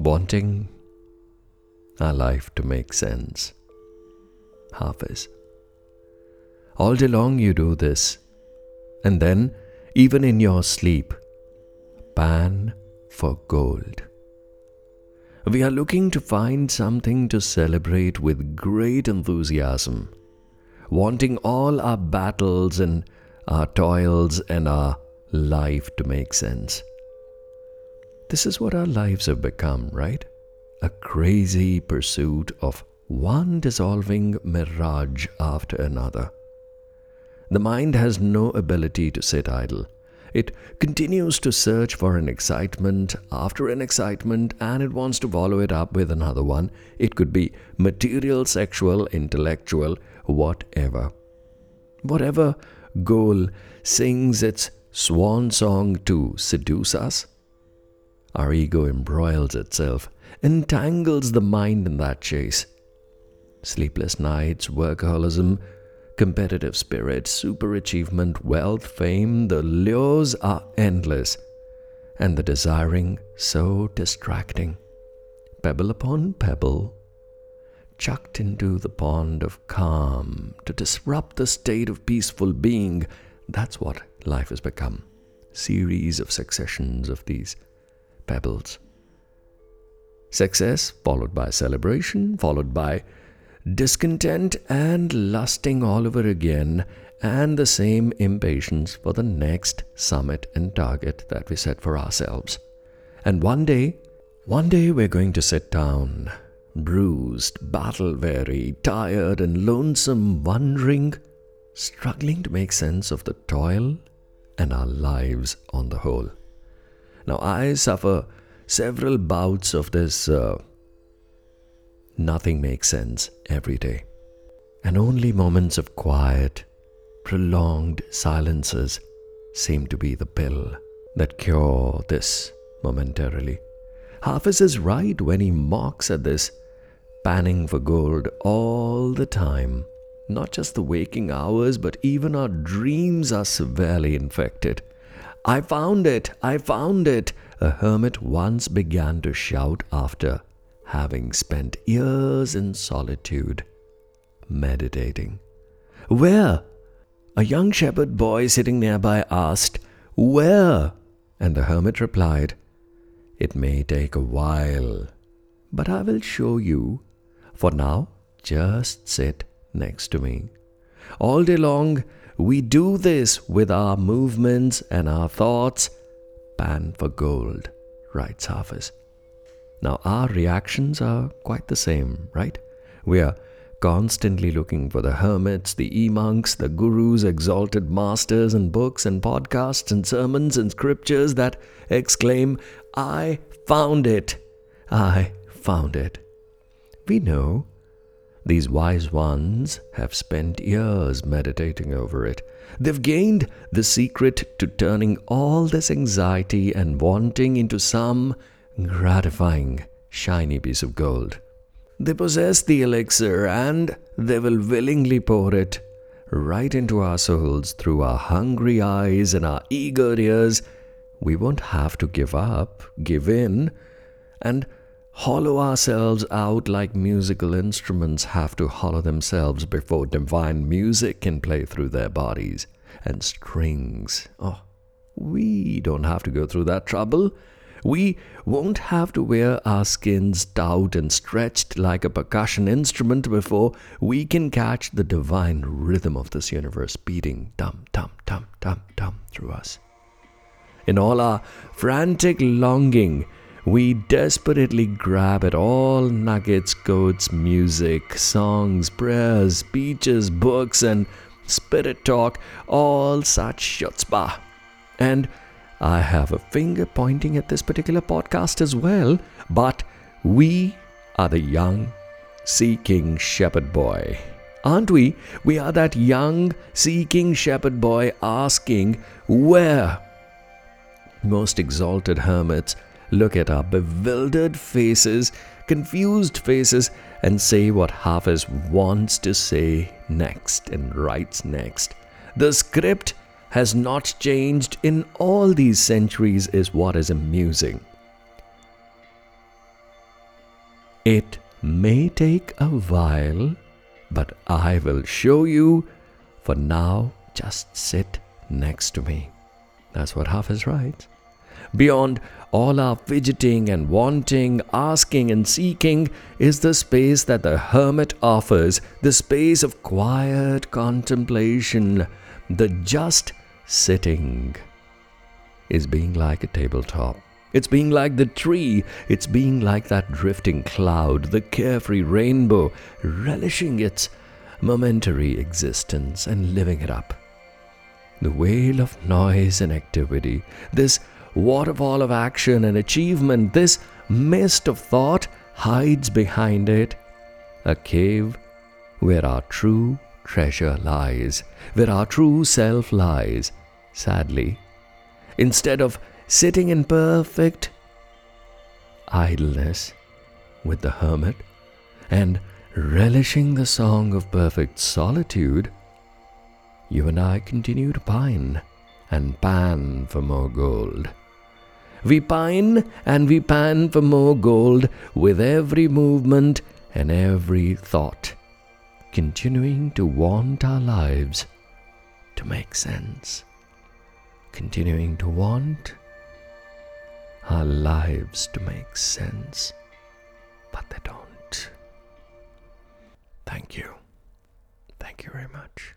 wanting our life to make sense. Hafiz. All day long you do this, and then, even in your sleep, pan for gold. We are looking to find something to celebrate with great enthusiasm, wanting all our battles and our toils and our life to make sense. This is what our lives have become, right? A crazy pursuit of one dissolving mirage after another. The mind has no ability to sit idle. It continues to search for an excitement after an excitement and it wants to follow it up with another one. It could be material, sexual, intellectual, whatever. Whatever goal sings its swan song to seduce us, our ego embroils itself, entangles the mind in that chase. Sleepless nights, workaholism, competitive spirit, superachievement, wealth, fame, the lures are endless, and the desiring so distracting. Pebble upon pebble, chucked into the pond of calm to disrupt the state of peaceful being. That's what life has become. Series of successions of these pebbles. Success followed by celebration, followed by discontent and lusting all over again, and the same impatience for the next summit and target that we set for ourselves. And one day, one day we're going to sit down, bruised, battle weary, tired, and lonesome, wondering, struggling to make sense of the toil and our lives on the whole. Now, I suffer several bouts of this. Uh, Nothing makes sense every day. And only moments of quiet, prolonged silences seem to be the pill that cure this momentarily. Hafiz is right when he mocks at this panning for gold all the time. Not just the waking hours, but even our dreams are severely infected. I found it! I found it! A hermit once began to shout after having spent years in solitude, meditating. Where? A young shepherd boy sitting nearby asked, Where? And the hermit replied, It may take a while, but I will show you. For now, just sit next to me. All day long, we do this with our movements and our thoughts. Pan for gold, writes Hafiz. Now, our reactions are quite the same, right? We are constantly looking for the hermits, the e monks, the gurus, exalted masters, and books and podcasts and sermons and scriptures that exclaim, I found it! I found it. We know these wise ones have spent years meditating over it. They've gained the secret to turning all this anxiety and wanting into some gratifying, shiny piece of gold. They possess the elixir and they will willingly pour it right into our souls through our hungry eyes and our eager ears. We won't have to give up, give in, and hollow ourselves out like musical instruments have to hollow themselves before divine music can play through their bodies and strings. Oh, we don't have to go through that trouble. We won't have to wear our skins taut and stretched like a percussion instrument before we can catch the divine rhythm of this universe beating dum dum dum dum dum through us. In all our frantic longing, we desperately grab at all nuggets, quotes, music, songs, prayers, speeches, books, and spirit talk, all such chutzpah. And I have a finger pointing at this particular podcast as well, but we are the young, seeking shepherd boy. Aren't we? We are that young, seeking shepherd boy asking, Where? Most exalted hermits look at our bewildered faces, confused faces, and say what Hafiz wants to say next and writes next. The script has not changed in all these centuries is what is amusing. It may take a while, but I will show you. For now, just sit next to me. That's what Hafiz writes. Beyond all our fidgeting and wanting, asking and seeking is the space that the hermit offers, the space of quiet contemplation, the just sitting. Is being like a tabletop. It's being like the tree, it's being like that drifting cloud, the carefree rainbow, relishing its momentary existence and living it up. The wail of noise and activity, this waterfall of action and achievement, this mist of thought hides behind it a cave where our true treasure lies, where our true self lies. Sadly, instead of sitting in perfect idleness with the hermit and relishing the song of perfect solitude, you and I continue to pine and pan for more gold. We pine and we pan for more gold with every movement and every thought, continuing to want our lives to make sense, continuing to want our lives to make sense, but they don't. Thank you. Thank you very much.